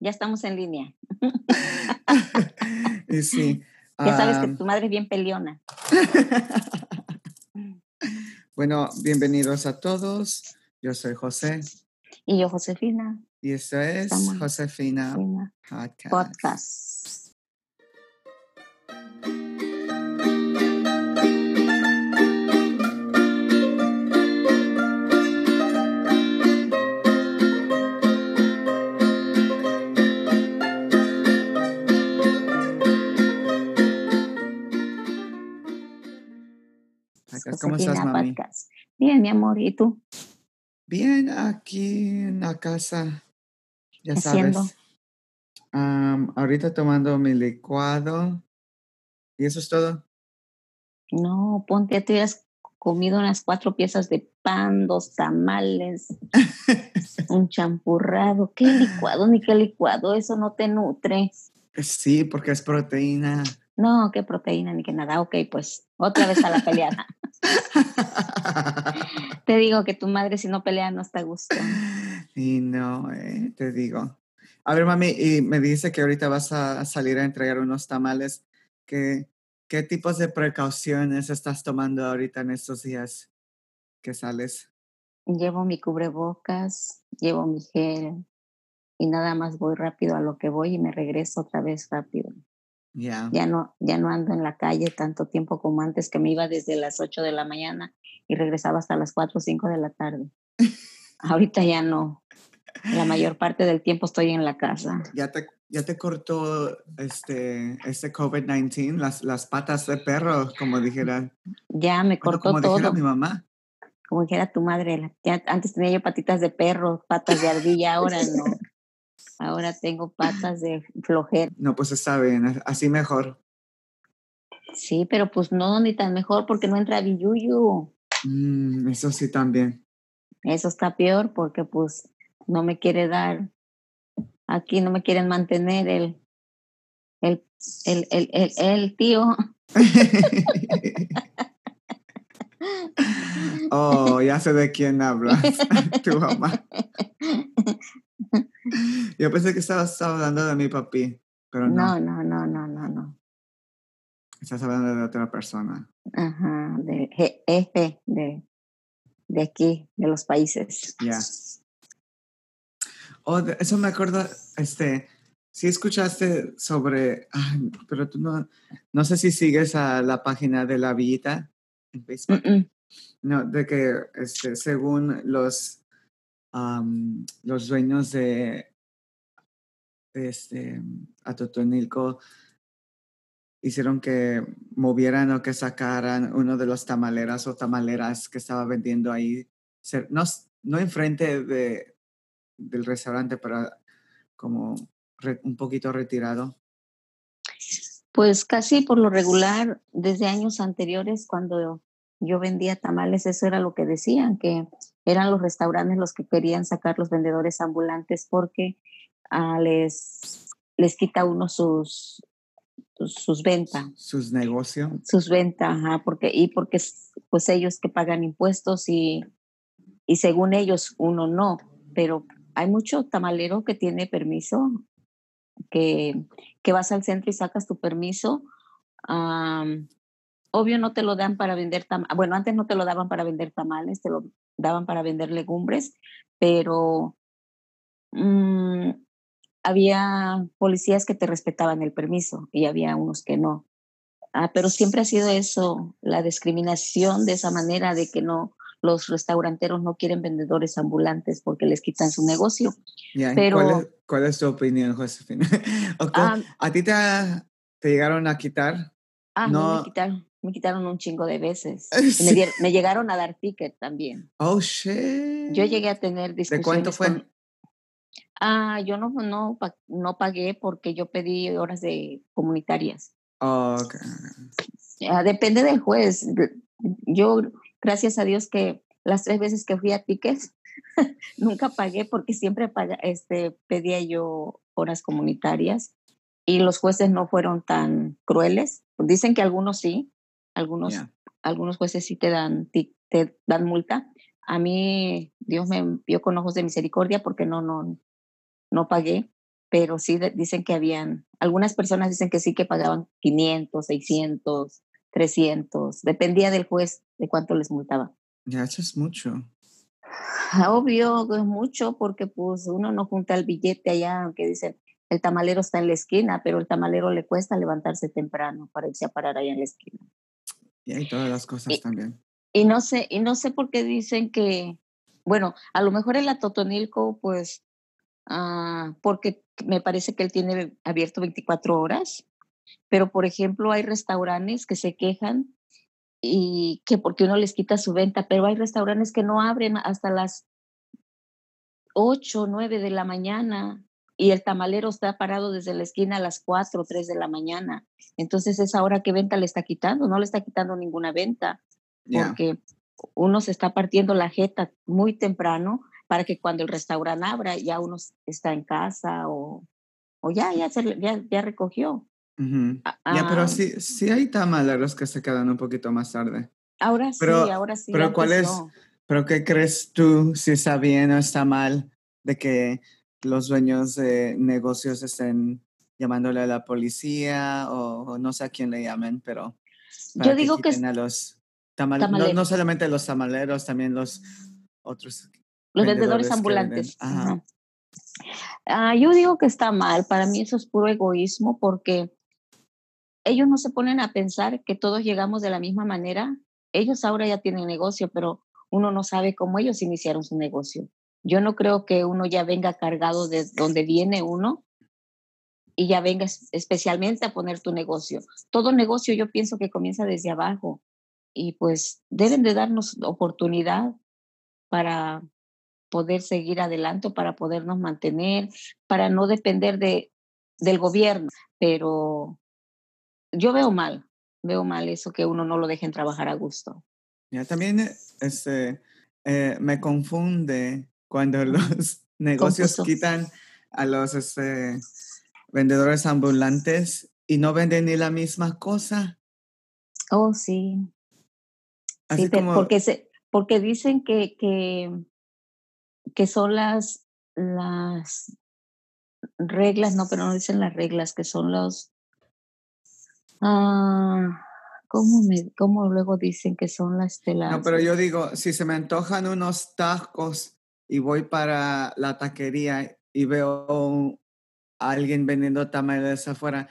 ya estamos en línea. y sí. Ya sabes que tu madre es bien peleona. bueno, bienvenidos a todos. Yo soy José Y yo, Josefina, y esto es Estamos Josefina podcast. ¿Cómo estás, Josefina mami? Podcast. Bien, mi amor, ¿y tú? Bien, aquí en la casa. Ya Haciendo. sabes. Ahorita tomando mi licuado. Y eso es todo. No, ponte, te hubieras comido unas cuatro piezas de pan, dos tamales, un champurrado. ¿Qué licuado ni qué licuado? Eso no te nutre. sí, porque es proteína. No, qué proteína ni qué nada. Ok, pues otra vez a la peleada. Te digo que tu madre si no pelea no está a gusto. y no, eh, te digo. A ver, mami, y me dice que ahorita vas a salir a entregar unos tamales. ¿Qué, qué tipos de precauciones estás tomando ahorita en estos días que sales? Llevo mi cubrebocas, llevo mi gel y nada más voy rápido a lo que voy y me regreso otra vez rápido. Ya. Ya no, ya no ando en la calle tanto tiempo como antes, que me iba desde las 8 de la mañana y regresaba hasta las 4 o 5 de la tarde. Ahorita ya no. La mayor parte del tiempo estoy en la casa. ¿Ya te, ya te cortó este, este COVID-19, las, las patas de perro, como dijera, Ya me bueno, cortó como dijera todo. mi mamá? Como dijera tu madre, ya antes tenía yo patitas de perro, patas de ardilla, ahora no. Ahora tengo patas de flojera. No, pues está bien, así mejor. Sí, pero pues no, ni tan mejor porque no entra billuyu. Mm, eso sí también. Eso está peor porque pues no me quiere dar, aquí no me quieren mantener el, el, el, el, el, el tío. oh, ya sé de quién hablas, tu mamá. Yo pensé que estabas, hablando de mi papi, pero no, No, no, no, no, no, no. estás hablando de otra persona. Ajá, de jefe de, de aquí, de los países. Ya. Oh, de- eso me acuerdo, este, sí escuchaste sobre, ay, pero tú no, no sé si sigues a la página de la villita en Facebook. Mm, mm. No, de que este, según los, am, los dueños de este, Atotonilco hicieron que movieran o que sacaran uno de los tamaleras o tamaleras que estaba vendiendo ahí, no, no enfrente de, del restaurante, pero como un poquito retirado. Pues casi por lo regular, desde años anteriores, cuando yo vendía tamales, eso era lo que decían, que eran los restaurantes los que querían sacar los vendedores ambulantes porque ah, les, les quita uno sus, sus, ventas, Sus negocios. sus ventas, ajá, porque, y porque es, pues ellos que pagan impuestos y, y según ellos uno no, pero hay mucho tamalero que tiene permiso, que, que vas al centro y sacas tu permiso. Obvio no te lo dan para vender tamales, bueno, antes no te lo daban para vender tamales, te lo daban para vender legumbres, pero mm, había policías que te respetaban el permiso y había unos que no. Ah, pero siempre ha sido eso, la discriminación de esa manera de que no, los restauranteros no quieren vendedores ambulantes porque les quitan su negocio. Ya, ¿y Pero- ¿Cuál, es, cuál es tu opinión, Josefina? ¿O co- Ah, ¿A ti te, te llegaron a quitar? ah, no, No. me quitaron, me quitaron un chingo de veces. Sí. Me, dieron- me llegaron a dar ticket también. Oh, shit. Yo llegué a tener ¿De cuánto discusiones fue? con- Ah, yo no, no, no pagué porque yo pedí horas de comunitarias. Oh. Ah, depende del juez. Yo, gracias a Dios que las tres veces que fui a tickets, nunca pagué porque siempre paga, este, pedía yo horas comunitarias y los jueces no fueron tan crueles. Dicen que algunos sí, algunos, algunos jueces sí te dan, te dan multa. A mí Dios me vio con ojos de misericordia porque no, no, no pagué, pero sí dicen que habían, algunas personas dicen que sí que pagaban 500, 600, 300, dependía del juez de cuánto les multaba. Ya, eso es mucho. Obvio es mucho porque pues uno no junta el billete allá, aunque dicen el tamalero está en la esquina, pero el tamalero le cuesta levantarse temprano para irse a parar ahí en la esquina. Y hay todas las cosas también. Y no sé, y no sé por qué dicen que, bueno, a lo mejor el Atotonilco, pues, ah, porque me parece que él tiene abierto 24 horas, pero por ejemplo hay restaurantes que se quejan y que porque uno les quita su venta, pero hay restaurantes que no abren hasta las 8, 9 de la mañana y el tamalero está parado desde la esquina a las 4 o 3 de la mañana. Entonces, esa hora que venta le está quitando, no le está quitando ninguna venta, porque uno se está partiendo la jeta muy temprano para que cuando el restaurante abra ya uno está en casa o, o ya, ya, se, ya, ya recogió. ya, pero sí, sí hay tamaleros que se quedan un poquito más tarde. Ahora sí, ahora sí. Pero ¿cuál es? ¿Pero qué crees tú si está bien o está mal de que los dueños de negocios estén llamándole a la policía o, no sé a quién le llamen, pero yo digo que, a los tamaleros. No, solamente los tamaleros, también los otros. Los vendedores, ambulantes. Ah, yo digo que está mal, para mí eso es puro egoísmo porque ellos no se ponen a pensar que todos llegamos de la misma manera. Ellos ahora ya tienen negocio, pero uno no sabe cómo ellos iniciaron su negocio. Yo no creo que uno ya venga cargado de donde viene uno y ya venga especialmente a poner tu negocio. Todo negocio yo pienso que comienza desde abajo y pues deben de darnos oportunidad para poder seguir adelante, para podernos mantener, para no depender de, del gobierno. Pero yo veo mal, veo mal eso que uno no lo dejen trabajar a gusto. Ya también este, eh, me confunde cuando los negocios quitan a los este, vendedores ambulantes y no venden ni la misma cosa. Oh, sí. Así como... porque, se, porque dicen que, que, que son las, las reglas, no, pero no dicen las reglas, que son los... Ah, ¿cómo, me, ¿Cómo luego dicen que son las telas? No, pero yo digo, si se me antojan unos tacos y voy para la taquería y veo a alguien vendiendo tamales afuera,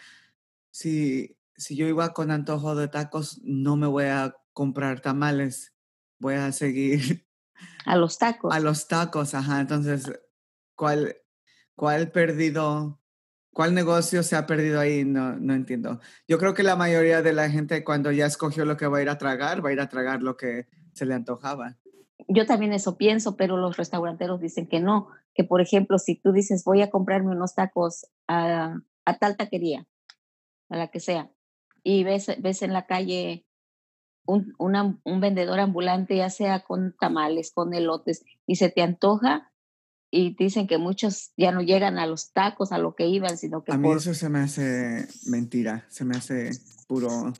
si, si yo iba con antojo de tacos, no me voy a comprar tamales, voy a seguir. A los tacos. A los tacos, ajá. Entonces, ¿cuál, cuál perdido, cuál negocio se ha perdido ahí? No, no entiendo. Yo creo que la mayoría de la gente cuando ya escogió lo que va a ir a tragar, va a ir a tragar lo que se le antojaba yo también eso pienso, pero los restauranteros dicen que no, que por ejemplo, si tú dices voy a comprarme unos tacos a, tal taquería, a la que sea, y ves, ves en la calle un, un vendedor ambulante, ya sea con tamales, con elotes, y se te antoja, y dicen que muchos ya no llegan a los tacos, a lo que iban, sino que... A mí eso se me hace mentira, se me hace puro...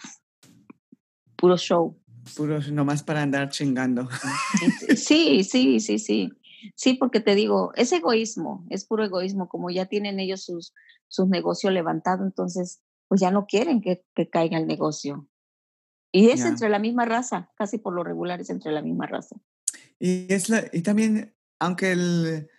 Puro show. Puro, nomás para andar chingando. Sí, sí, sí, sí. Sí, porque te digo, es egoísmo, es puro egoísmo, como ya tienen ellos sus, sus negocios levantados, entonces pues ya no quieren que, que caiga el negocio. Y es entre la misma raza, casi por lo regular es entre la misma raza. Y, es la, y también, aunque el,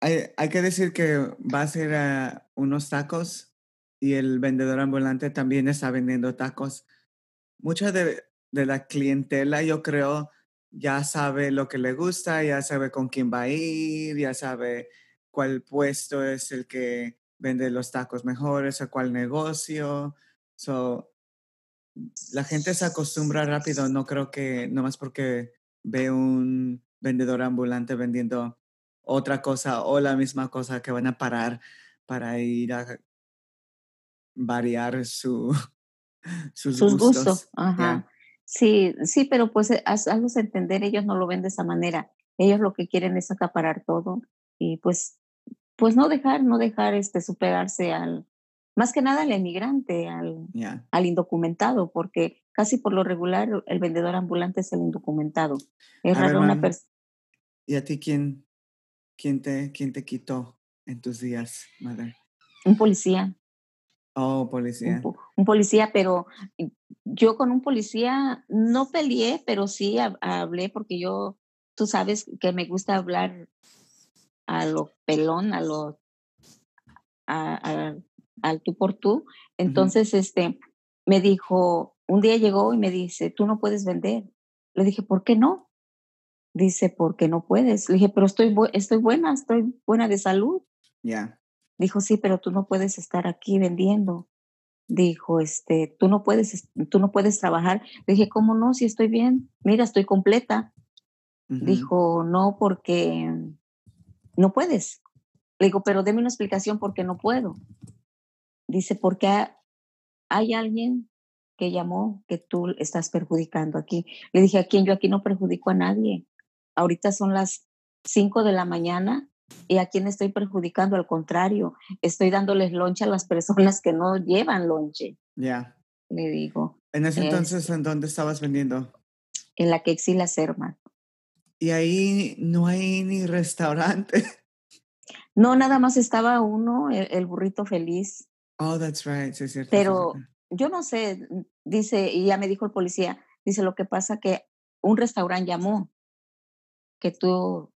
hay, hay, que decir que va a ser a unos tacos y el vendedor ambulante también está vendiendo tacos, mucha de, la clientela, yo creo, ya sabe lo que le gusta, ya sabe con quién va a ir, ya sabe cuál puesto es el que vende los tacos mejores o cuál negocio. So, la gente se acostumbra rápido, no creo que nomás porque ve un vendedor ambulante vendiendo otra cosa o la misma cosa que van a parar para ir a variar su, sus, gustos. Ajá. Sí, sí, pero pues eh, hazlos entender, ellos no lo ven de esa manera. Ellos lo que quieren es acaparar todo y pues, pues no dejar, no dejar este superarse al, más que nada al emigrante, al, al indocumentado, porque casi por lo regular el vendedor ambulante es el indocumentado. Es raro una persona. ¿Y a ti quién, quién, te, quién te quitó en tus días, madre? Un policía. Oh, policía. Un, un, policía, pero yo con un policía no peleé, pero sí hablé porque yo, tú sabes que me gusta hablar a lo pelón, a lo a, al tú por tú. Entonces, este, me dijo, un día llegó y me dice, tú no puedes vender. Le dije, ¿por qué no? Dice, porque no puedes. Le dije, pero estoy, estoy buena, estoy buena de salud. Ya. Dijo, sí, pero tú no puedes estar aquí vendiendo. Dijo, este, tú no puedes, tú no puedes trabajar. Le dije, ¿cómo no? Si estoy bien. Mira, estoy completa. Dijo, no, porque no puedes. Le digo, pero deme una explicación por qué no puedo. Dice, porque hay alguien que llamó que tú estás perjudicando aquí. Le dije, ¿a quién? Yo aquí no perjudico a nadie. Ahorita son las 5 de la mañana y a quién estoy perjudicando. Al contrario, estoy dándoles lonche a las personas que no llevan lonche. Ya. Le digo. En ese entonces, ¿en dónde estabas vendiendo? En la que exila Serma. Y ahí no hay ni restaurante. No, nada más estaba uno, el, burrito feliz. Oh, that's right, sí, cierto. Pero yo no sé, dice, y ya me dijo el policía, dice, lo que pasa que un restaurante llamó que tú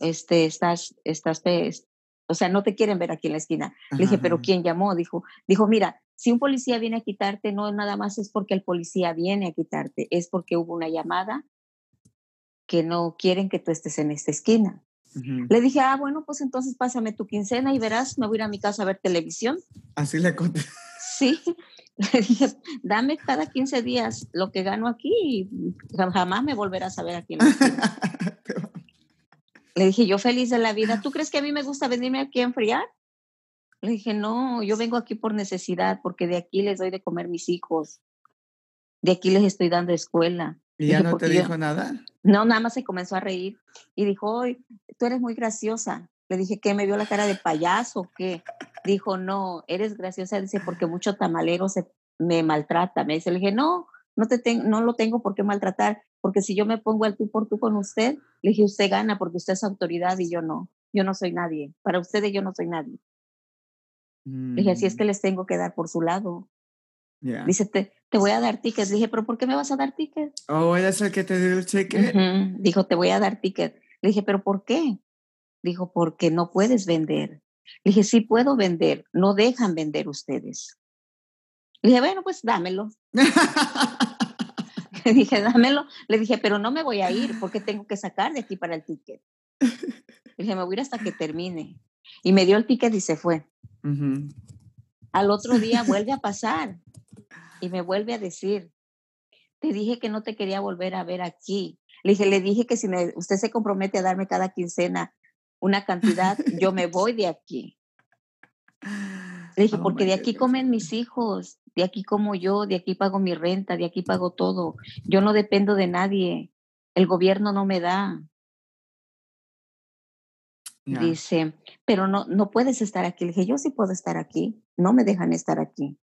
este, estás, estás, o sea, no te quieren ver aquí en la esquina. Le dije, pero ¿quién llamó? Dijo, dijo, mira, si un policía viene a quitarte, no nada más es porque el policía viene a quitarte, es porque hubo una llamada que no quieren que tú estés en esta esquina. Le dije, ah, bueno, pues entonces pásame tu quincena y verás, me voy a ir a mi casa a ver televisión. Así le conté. Sí, le dije, dame cada 15 días lo que gano aquí y jamás me volverás a ver aquí. le dije, yo feliz de la vida. ¿Tú crees que a mí me gusta venirme aquí a enfriar? Le dije, no, yo vengo aquí por necesidad, porque de aquí les doy de comer mis hijos. De aquí les estoy dando escuela. ¿Y ya no te dijo nada? No, nada más se comenzó a reír y dijo, hoy tú eres muy graciosa. Le dije, ¿qué? ¿Me vio la cara de payaso o qué? Dijo, no, eres graciosa, dice, porque mucho tamalero se me maltrata. Me dice, le dije, no, no, te no lo tengo por qué maltratar, porque si yo me pongo al tú por tú con usted, le dije, usted gana porque usted es autoridad y yo no. Yo no soy nadie. Para ustedes yo no soy nadie. Le dije, así es que mm. les tengo que dar por su lado. Dice, te, te voy a dar tickets. Le dije, pero ¿por qué me vas a dar tickets? Oh, es el que te dio el cheque. Dijo, te voy a dar tickets. Le dije, pero ¿por qué? Dijo, porque no puedes vender. Le dije, sí puedo vender, no dejan vender ustedes. Le dije, bueno, pues dámelo. Le dije, dámelo. Le dije, pero no me voy a ir porque tengo que sacar de aquí para el ticket. Le dije, me voy a ir hasta que termine. Y me dio el ticket y se fue. Al otro día vuelve a pasar y me vuelve a decir, te dije que no te quería volver a ver aquí. Le dije, le dije que si usted se compromete a darme cada quincena una cantidad, yo me voy de aquí. Le dije, porque de aquí comen mis hijos, de aquí como yo, de aquí pago mi renta, de aquí pago todo. Yo no dependo de nadie. El gobierno no me da. Dice, pero no, no puedes estar aquí. Le dije, yo sí puedo estar aquí. No me dejan estar aquí.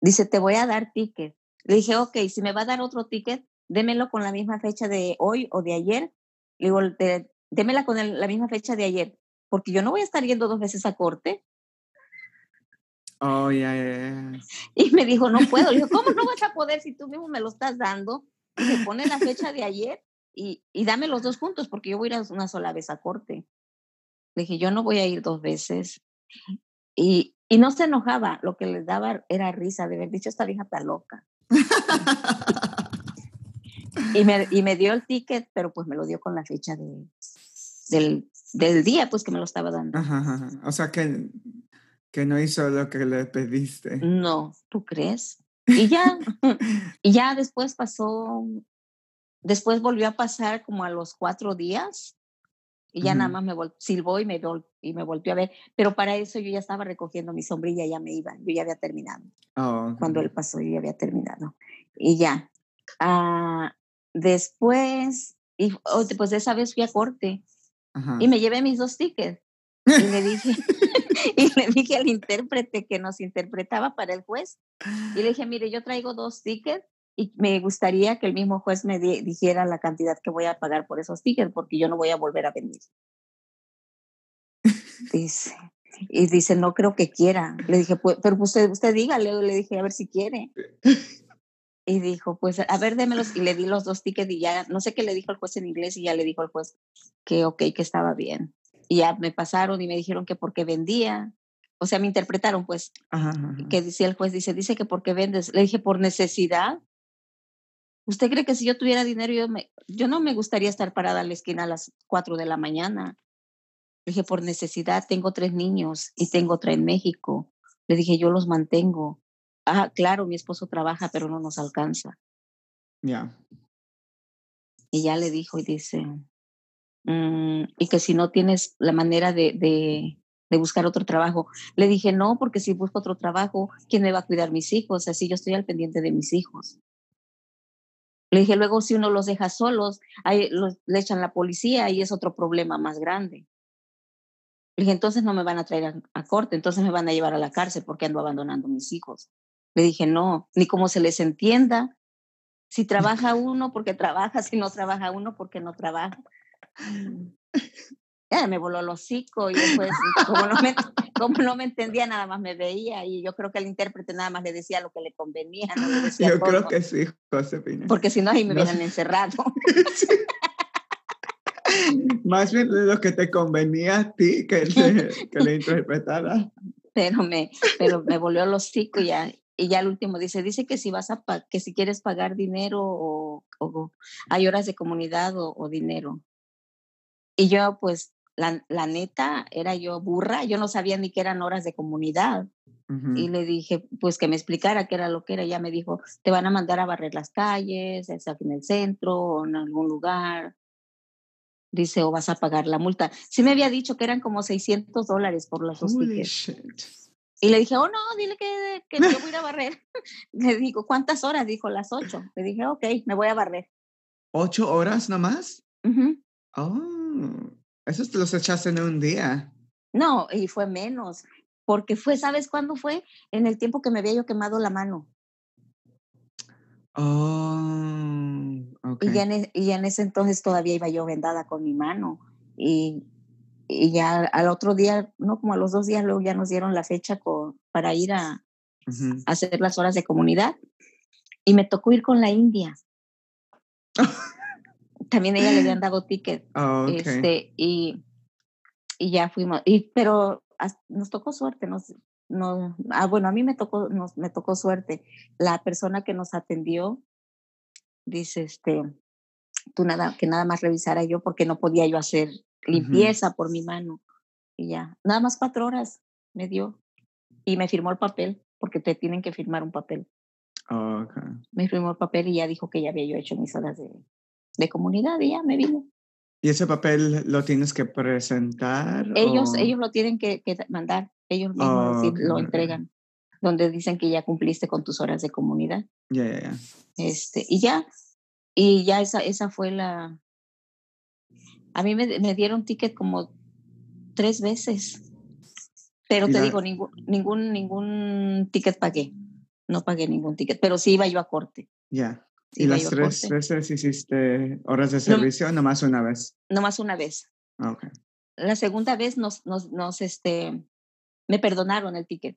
Dice, te voy a dar ticket. Le dije, ok, si me va a dar otro ticket, démelo con la misma fecha de hoy o de ayer. Le digo, démela con la misma fecha de ayer, porque yo no voy a estar yendo dos veces a corte. Oh, ya, ya, Y me dijo, no puedo. Le dije, ¿cómo no vas a poder si tú mismo me lo estás dando? Y me pone la fecha de ayer y, y dame los dos juntos, porque yo voy a ir una sola vez a corte. Le dije, yo no voy a ir dos veces. Y, y no se enojaba, lo que le daba era risa de haber dicho, esta vieja está loca. y, me, y me dio el ticket, pero pues me lo dio con la fecha de, del, del día, pues que me lo estaba dando. O sea que, que no hizo lo que le pediste. No, ¿tú crees? Y ya, y ya después pasó, después volvió a pasar como a los cuatro días y ya nada más me silbó y me, y me volvió a ver, pero para eso yo ya estaba recogiendo mi sombrilla, ya me iba, yo ya había terminado. Oh, Cuando él pasó, yo ya había terminado. Y ya. Ah, después, y oh, pues esa vez fui a corte y me llevé mis dos tickets. Y le dije, y le dije al intérprete que nos interpretaba para el juez, y le dije, mire, yo traigo dos tickets y me gustaría que el mismo juez me dijera la cantidad que voy a pagar por esos tickets, porque yo no voy a volver a venir. Dice, y dice, no creo que quiera. Le dije, pues, pero usted, usted dígale, le dije, a ver si quiere. Y dijo, pues, a ver, démelos. Y le di los dos tickets y ya, no sé qué le dijo el juez en inglés y ya le dijo al juez que ok, que estaba bien. Y ya me pasaron y me dijeron que porque vendía. O sea, me interpretaron, pues, que decía el juez, dice, dice que porque vendes. Le dije, por necesidad. ¿Usted cree que si yo tuviera dinero, yo, me, yo no me gustaría estar parada en la esquina a las cuatro de la mañana? Le dije, por necesidad, tengo tres niños y tengo otra en México. Le dije, yo los mantengo. Ah, claro, mi esposo trabaja, pero no nos alcanza. Ya. Y ya le dijo y dice, mm, y que si no tienes la manera de, de, buscar otro trabajo. Le dije, no, porque si busco otro trabajo, ¿quién me va a cuidar mis hijos? Así yo estoy al pendiente de mis hijos. Le dije, luego si uno los deja solos, ahí los, le echan la policía y es otro problema más grande. Le dije, entonces no me van a traer a, corte, entonces me van a llevar a la cárcel porque ando abandonando a mis hijos. Le dije, no, ni como se les entienda. Si trabaja uno, porque trabaja, si no trabaja uno, porque no trabaja. Ya me voló el hocico y después, como no, me, como no me entendía, nada más me veía y yo creo que el intérprete nada más le decía lo que le convenía. No le decía yo creo que sí, Josefina. Porque si no, ahí me hubieran encerrado. Más bien lo que te convenía a ti que, que le interpretara. Pero me, pero me volvió el hocico y ya, y ya el último dice, dice que si vas a que si quieres pagar dinero o, o hay horas de comunidad o, dinero. Y yo pues la, la, neta era yo burra, yo no sabía ni qué eran horas de comunidad. Y le dije, pues que me explicara qué era lo que era. Ya me dijo, te van a mandar a barrer las calles, aquí en el centro o en algún lugar dice, o vas a pagar la multa. Sí me había dicho que eran como 600 dólares por las dos tickets. Y le dije, oh, no, dile que, que yo voy a ir a barrer. le digo, ¿cuántas horas? Dijo, las ocho. Le dije, ok, me voy a barrer. ¿Ocho horas nomás? Oh, esos te los echaste en un día. No, y fue menos, porque fue, ¿sabes cuándo fue? En el tiempo que me había yo quemado la mano. Oh, y, ya en, y en ese entonces todavía iba yo vendada con mi mano. Y, y ya al otro día, no como a los dos días, luego ya nos dieron la fecha con, para ir a, hacer las horas de comunidad. Y me tocó ir con la India. También ella le habían dado ticket. Oh, este, y, y ya fuimos. Y, pero nos tocó suerte, nos, no, ah, bueno, a mí me tocó, nos, me tocó suerte. La persona que nos atendió dice, este, tú nada, que nada más revisara yo porque no podía yo hacer limpieza por mi mano. Y ya, nada más cuatro horas me dio y me firmó el papel porque te tienen que firmar un papel. Oh, me firmó el papel y ya dijo que ya había yo hecho mis horas de, de comunidad y ya me vino. ¿Y ese papel lo tienes que presentar? Ellos, ellos lo tienen que, que mandar. Ellos mismos oh, lo entregan, donde dicen que ya cumpliste con tus horas de comunidad. Ya, ya, ya. Este, y ya, y ya esa, esa fue la... A mí me, me dieron ticket como tres veces, pero te digo, ningún, ningún, ningún ticket pagué. No pagué ningún ticket, pero sí iba yo a corte. Ya. ¿Y las tres veces hiciste horas de servicio? No, nomás una vez. Nomás una vez. Ah, okay. La segunda vez nos, nos, nos, este, me perdonaron el ticket.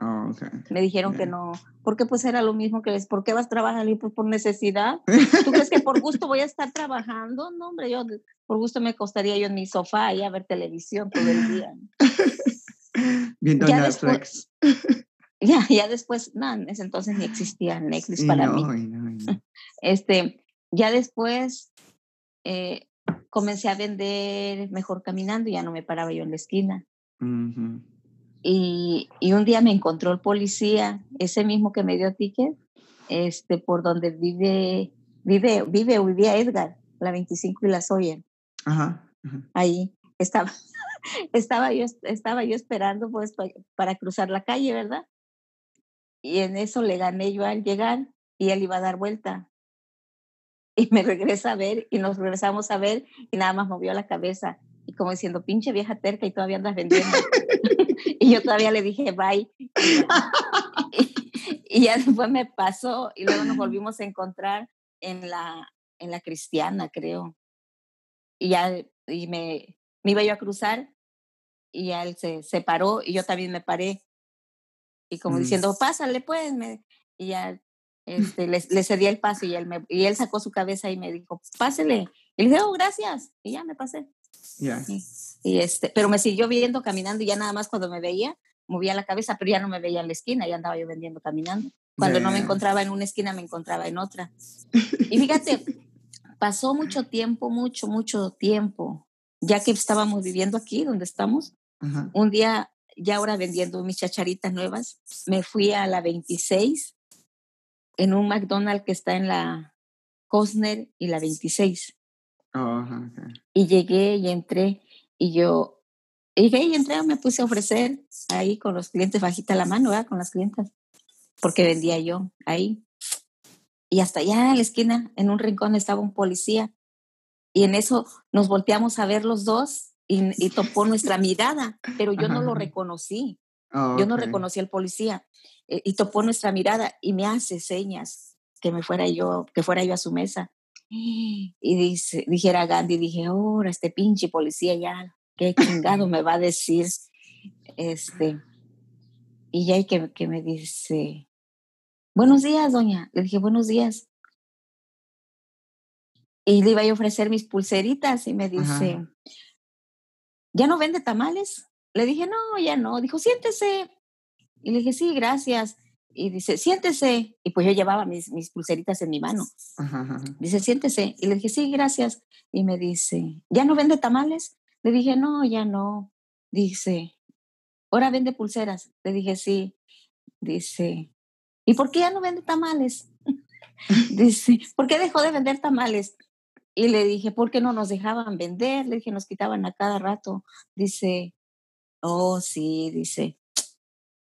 Oh, okay. Me dijeron que no, porque pues era lo mismo que les, ¿por qué vas a trabajar? Y pues por necesidad. ¿Tú crees que por gusto voy a estar trabajando? No, hombre, yo por gusto me costaría yo en mi sofá y a ver televisión todo el día. Viendo Netflix. Después, ya, ya después, no, en ese entonces ni existía Netflix para mí. Este, ya después eh, comencé a vender mejor caminando, ya no me paraba yo en la esquina. Y, y, un día me encontró el policía, ese mismo que me dio ticket, este, por donde vive, vive, vive o vivía Edgar, la 25 y la Soya. Ajá, Ahí estaba, estaba, yo, estaba yo esperando pues para cruzar la calle, ¿verdad? Y en eso le gané yo al llegar y él iba a dar vuelta. Y me regresa a ver y nos regresamos a ver y nada más movió la cabeza y como diciendo, pinche vieja terca y todavía andas vendiendo. y yo todavía le dije, bye. y, ya después me pasó y luego nos volvimos a encontrar en la, en la cristiana, creo. Y ya y me, me iba yo a cruzar y ya él se, se paró y yo también me paré. Y como Mm. diciendo, pásale pues, me, y ya este, le, le cedí el paso y él, me, y él sacó su cabeza y me dijo, pásele. Y le dije, oh, gracias. Y ya me pasé. Y, y este, pero me siguió viendo caminando y ya nada más cuando me veía, movía la cabeza, pero ya no me veía en la esquina, ya andaba yo vendiendo caminando. Cuando no me encontraba en una esquina, me encontraba en otra. Y fíjate, pasó mucho tiempo, mucho, mucho tiempo, ya que estábamos viviendo aquí donde estamos. Un día, ya ahora vendiendo mis chacharitas nuevas, me fui a la 26 en un McDonald's que está en la Cosner y la 26 Oh, ajá, ok. y llegué y entré y yo llegué y entré, me puse a ofrecer ahí con los clientes bajita la mano, ¿verdad? con las clientas, porque vendía yo ahí. Y hasta allá en la esquina, en un rincón, estaba un policía. Y en eso nos volteamos a ver los dos y, y topó nuestra mirada, pero yo no lo reconocí. Oh, Yo no reconocí al policía eh, y topó nuestra mirada y me hace señas que me fuera yo, que fuera yo a su mesa. Y dice, dijera Gandhi, dije, ahora este pinche policía ya, qué chingado me va a decir. Este, y ya y que, que me dice, buenos días, doña. Le dije, buenos días. Y le iba a ofrecer mis pulseritas y me dice, Ajá. ¿Ya no vende tamales? Le dije, no, ya no. Dijo, siéntese. Y le dije, sí, gracias. Y dice, siéntese. Y pues yo llevaba mis, mis pulseritas en mi mano. Ajá, ajá. Dice, siéntese. Y le dije, sí, gracias. Y me dice, ¿ya no vende tamales? Le dije, no, ya no. Dice, ¿ahora vende pulseras? Le dije, sí. Dice, ¿y por qué ya no vende tamales? Dice, ¿por qué dejó de vender tamales? Y le dije, ¿por qué no nos dejaban vender? Le dije, nos quitaban a cada rato. Dice, oh, sí, dice.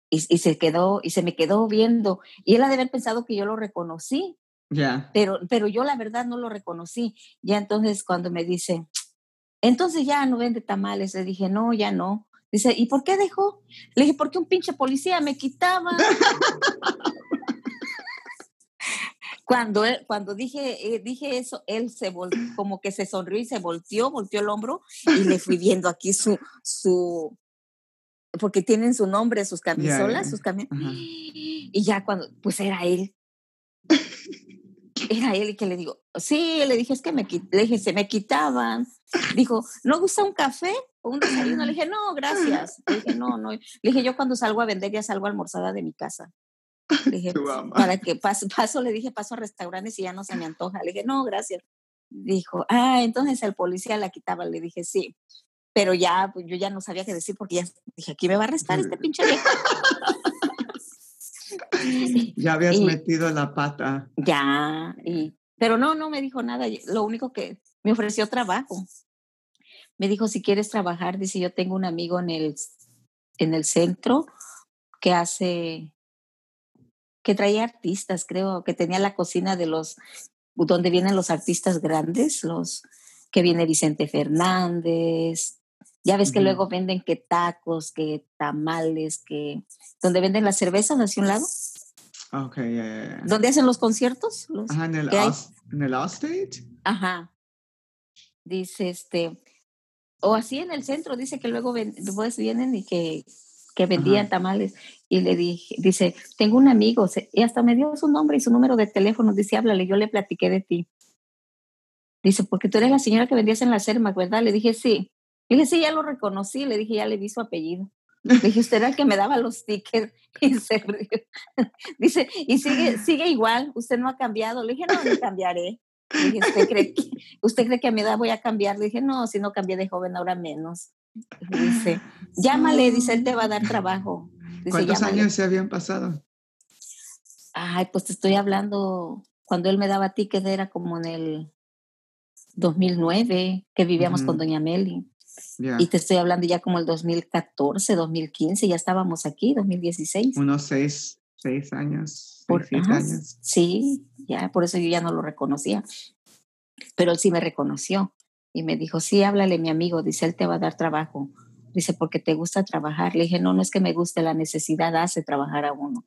Y, y se quedó, y se me quedó viendo. Y él ha de haber pensado que yo lo reconocí Ya. pero, pero yo la verdad no lo reconocí. Ya entonces cuando me dice, entonces ya no vende tamales, le dije, no, ya no. Dice, ¿y por qué dejó? Le dije, porque un pinche policía me quitaba. cuando, él- cuando dije, eh, dije eso, él se vol como que se sonrió y se volteó, volteó el hombro y le fui viendo aquí su, su, porque tienen su nombre, sus camisolas, sus cami- Ajá. y ya cuando, pues era él. Era él y que le digo, sí, le dije, es que me, le dije, se me quitaban. Dijo, ¿no gusta un café o un desayuno? Le dije, no, gracias. Le dije, no, no. Le dije, yo cuando salgo a vender ya salgo almorzada de mi casa. Le dije, para que paso, paso, le dije, paso a restaurantes y ya no se me antoja. Le dije, no, gracias. Dijo, ah, entonces el policía la quitaba. Le dije, sí. Pero ya, pues yo ya no sabía qué decir porque ya dije, aquí me va a arrestar este pinche viejo. Ya habías Y- metido la pata. Ya, y, pero no, no me dijo nada. Lo único que me ofreció trabajo. Me dijo, si quieres trabajar, dice, yo tengo un amigo en el, en el centro que hace, que traía artistas, creo, que tenía la cocina de los, donde vienen los artistas grandes, los que viene Vicente Fernández. Ya ves que luego venden que tacos, que tamales, que donde venden las cervezas hacia un lado, Ok, ya, ya, ya. donde hacen los conciertos. Los, Ajá, en el, en el Allstate. Ajá. Dice este, o así en el centro, dice que luego ven- después vienen y que, que vendían Ajá. tamales. Y le dije, dice, tengo un amigo, y hasta me dio su nombre y su número de teléfono. Dice, háblale, yo le platiqué de ti. Dice, porque tú eres la señora que vendías en la Cermac, ¿verdad? Le dije, sí. Le dije, sí, ya lo reconocí. Le dije, ya le vi su apellido. Le dije, usted era el que me daba los tickets. Y se rió. Dice, y sigue, sigue igual, usted no ha cambiado. Le dije, no, ni cambiaré. Le dije, ¿usted cree, que, ¿usted cree que a mi edad voy a cambiar? Le dije, no, si no cambié de joven, ahora menos. Dice, llámale, dice, él te va a dar trabajo. Dice, ¿Cuántos llámale. años se habían pasado? Ay, pues te estoy hablando, cuando él me daba tickets era como en el 2009, que vivíamos con. Doña Meli. Y te estoy hablando ya como el 2014, 2015, ya estábamos aquí, 2016. Unos seis, seis años, Por- seis, ajá, años. Sí, ya, por eso yo ya no lo reconocía. Pero él sí me reconoció y me dijo, sí, háblale, mi amigo, dice, él te va a dar trabajo. Dice, porque te gusta trabajar. Le dije, no, no es que me guste, la necesidad hace trabajar a uno.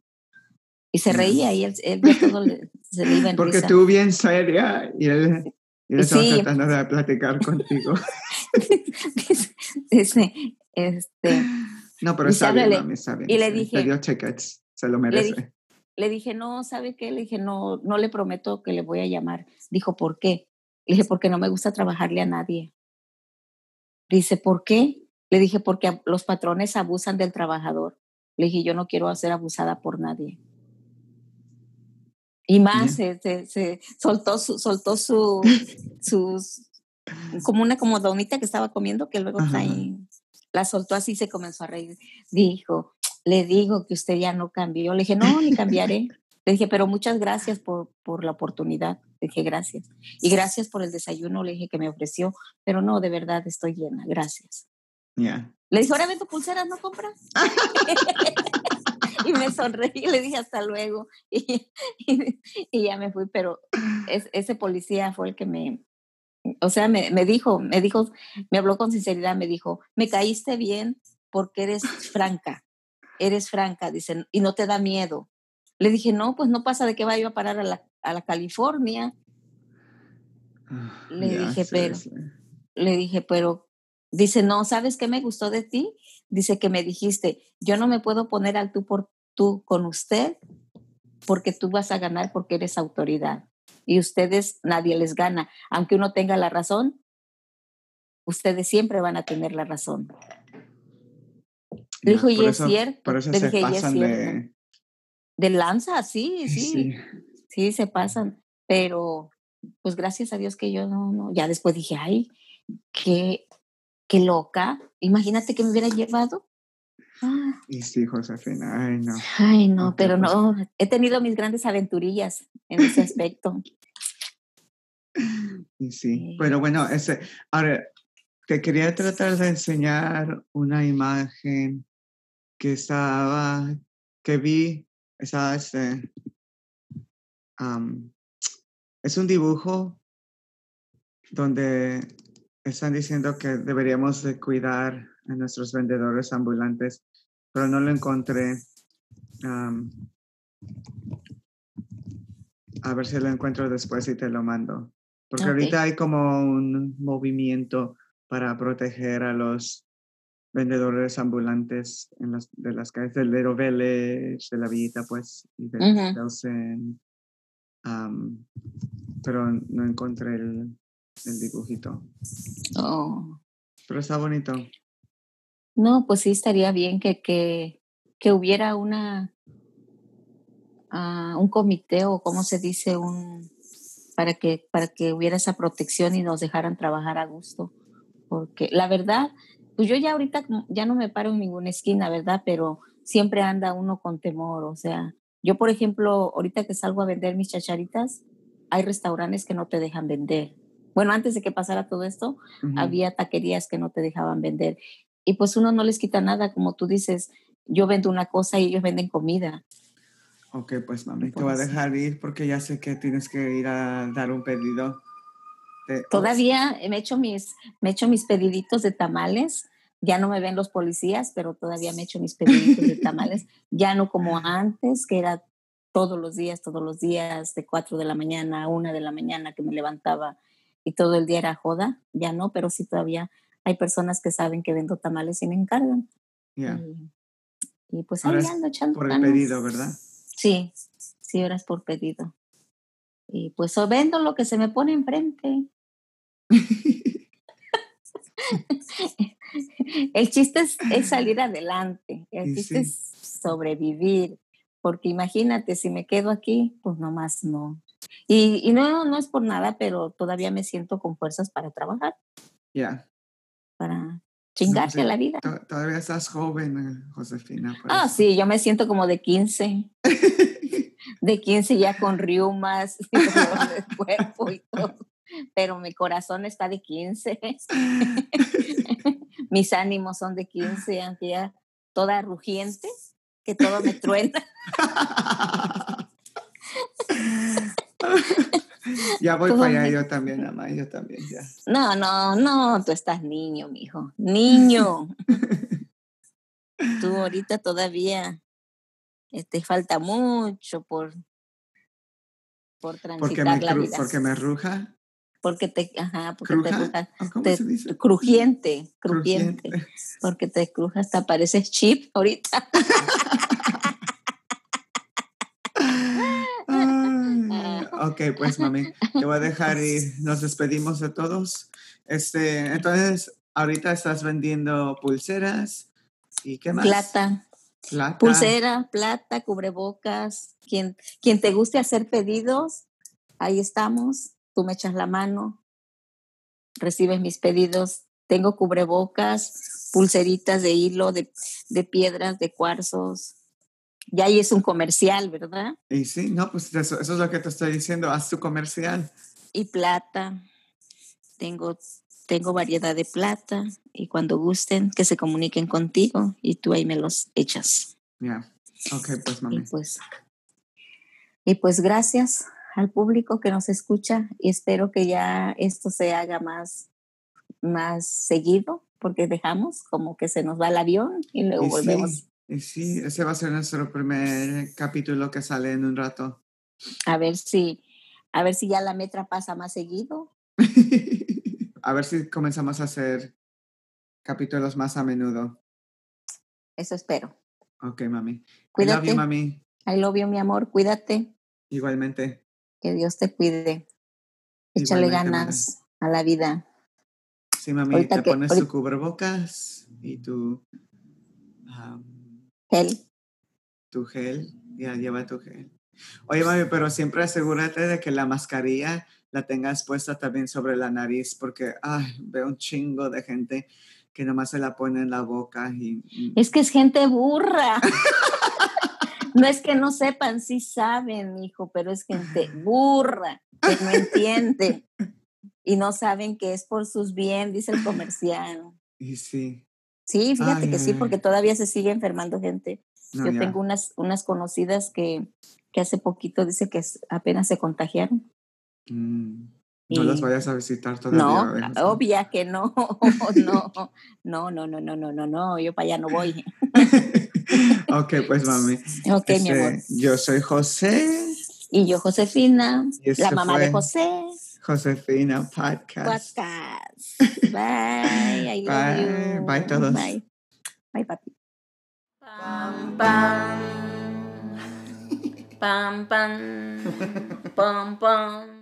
Y se reía y él, él de todo le- se le iba en Porque risa. tú bien seria y él, y él estaba Sí. tratando de platicar contigo. dice, Dice, este. No, pero está bien, mami, bien. Y le dije. Le dio tickets, se lo merece. Le dije, no, ¿sabe qué? Le dije, no, no le prometo que le voy a llamar. Dijo, ¿por qué? Le dije, porque no me gusta trabajarle a nadie. Dice, ¿por qué? Le dije, porque los patrones abusan del trabajador. Le dije, yo no quiero ser abusada por nadie. Y más, se, se, soltó, su, soltó su, sus, como una como donita que estaba comiendo, que luego trae, la soltó así, se comenzó a reír. Dijo, le digo que usted ya no cambió. Le dije, no, ni cambiaré. Le dije, pero muchas gracias por, por la oportunidad. Le dije, gracias. Y gracias por el desayuno, le dije que me ofreció, pero no, de verdad estoy llena, gracias. Le dije, ahora ven tu pulsera, ¿no compras? y me sonreí y le dije hasta luego. Y, ya me fui, pero ese policía fue el que me, o sea, me, me, dijo, me dijo, me habló con sinceridad, me dijo, me caíste bien porque eres franca, eres franca, dicen, y no te da miedo. Le dije, no, pues no pasa de que vaya a parar a la, a la California. Ah, le dije, pero, le dije, pero, dice, no, ¿sabes qué me gustó de ti? Dice que me dijiste, yo no me puedo poner al tú por tú con usted porque tú vas a ganar porque eres autoridad y ustedes nadie les gana. Aunque uno tenga la razón, ustedes siempre van a tener la razón. dijo, y es cierto. Le dije, y es cierto. De... lanza, sí, sí, sí, se pasan. Pero, pues gracias a Dios que yo no, no. Ya después dije, ay, qué, qué loca. Imagínate que me hubiera llevado. Ah. Y sí, Josefina, ay no. Ay no, pero no, he tenido mis grandes aventurillas en ese aspecto. Y sí, pero bueno, ese, ahora, te quería tratar de enseñar una imagen que estaba, que vi, estaba este, es un dibujo donde están diciendo que deberíamos de cuidar a nuestros vendedores ambulantes pero no lo encontré. a ver si lo encuentro después y te lo mando. Porque ahorita hay como un movimiento para proteger a los vendedores ambulantes en las, de las calles del Little Village, de la Villita, pues, y pero no encontré el, el dibujito. Oh. Pero está bonito. No, pues sí estaría bien que, que, que hubiera una, uh, un comité o como se dice, un, para, que, para que hubiera esa protección y nos dejaran trabajar a gusto. Porque la verdad, pues yo ya ahorita ya no me paro en ninguna esquina, ¿verdad? Pero siempre anda uno con temor. O sea, yo por ejemplo, ahorita que salgo a vender mis chacharitas, hay restaurantes que no te dejan vender. Bueno, antes de que pasara todo esto, había taquerías que no te dejaban vender y pues uno no les quita nada, como tú dices, yo vendo una cosa y ellos venden comida. Ok, pues mami, te voy a dejar ir porque ya sé que tienes que ir a dar un pedido. Todavía me he hecho mis, me he hecho mis pediditos de tamales. Ya no me ven los policías, pero todavía me he hecho mis pediditos de tamales. Ya no como antes, que era todos los días, todos los días, de 4 de la mañana a 1 de la mañana que me levantaba y todo el día era joda. Ya no, pero sí todavía hay personas que saben que vendo tamales y me encargan. Y, pues ahí ando echando Por el pedido, ¿verdad? Sí, sí, horas por pedido. Y pues o vendo lo que se me pone enfrente. el chiste es, salir adelante, el chiste es sobrevivir, porque imagínate, si me quedo aquí, pues nomás no. Y, y no, no es por nada, pero todavía me siento con fuerzas para trabajar. Ya para chingarse la vida. Todavía estás joven, eh, Josefina. Ah, sí, yo me siento como de 15. de 15 ya con riumas, de cuerpo y todo. Pero mi corazón está de 15. Mis ánimos son de 15, aunque ya toda rugiente, que todo me truena. ya voy para allá yo también, mamá, yo también ya. No, no, no, tú estás niño, mijo. Niño. tú ahorita todavía te este, falta mucho por, por transitar porque me, la vida. Porque me ruja. Porque te, ajá, porque te ¿Cruja? ¿O ¿Cómo te- se dice? crujiente, crujiente, porque te crujas, te pareces chip ahorita. Ay, ok, pues mami, te voy a dejar y nos despedimos de todos. Este, entonces, ahorita estás vendiendo pulseras y qué más? Plata, Plata. pulsera, plata, cubrebocas. Quien, quien te guste hacer pedidos, ahí estamos. Tú me echas la mano, recibes mis pedidos. Tengo cubrebocas, pulseritas de hilo, de, de piedras, de cuarzos. Ya ahí es un comercial, ¿verdad? Y sí, no, pues eso, eso es lo que te estoy diciendo, haz tu comercial. y plata. Tengo, tengo variedad de plata y cuando gusten que se comuniquen contigo y tú ahí me los echas. Ya, ok, pues Y mami. pues, y pues gracias al público que nos escucha y espero que ya esto se haga más, más seguido porque dejamos como que se nos va el avión y luego Y volvemos sí, y sí, ese va a ser nuestro primer capítulo que sale en un rato. a ver si, a ver si ya la metra pasa más seguido. a ver si comenzamos a hacer capítulos más a menudo. Eso espero. Ok, mami. I love Cuídate. you, mami. I love you, mi amor. Cuídate. Igualmente. Que Dios te cuide. Échale Igualmente, mami. ganas a la vida. Sí, mami, Ahorita te que- pones tu ahorita- cubrebocas y tu, Él. tu gel. Ya, lleva tu gel. Oye, mami, pero siempre asegúrate de que la mascarilla la tengas puesta también sobre la nariz, porque ay, veo un chingo de gente que nomás se la pone en la boca y... y- Es que es gente burra. No es que no sepan, sí saben, hijo, pero es gente burra que no entiende y no saben que es por sus bien, dice el comercial. y sí. Sí, fíjate Ay, que ay, sí, ay. porque todavía se sigue enfermando gente. No, Yo ya. tengo unas, unas conocidas que, que hace poquito dice que apenas se contagiaron. Mm, No las vayas a visitar todavía. No, ¿verdad? obvia que no, no, no, no, no, no, no, no, no, yo para allá no voy. ok, pues mami. Ok, mi Este, amor. Yo soy José, Y yo, Josefina, Y la mamá de José. Josefina Podcast. Podcast. Bye. I love Bye. you. Bye, todos. Bye. Bye, papi. Pam, pam. Pam, pam. Pam, pam.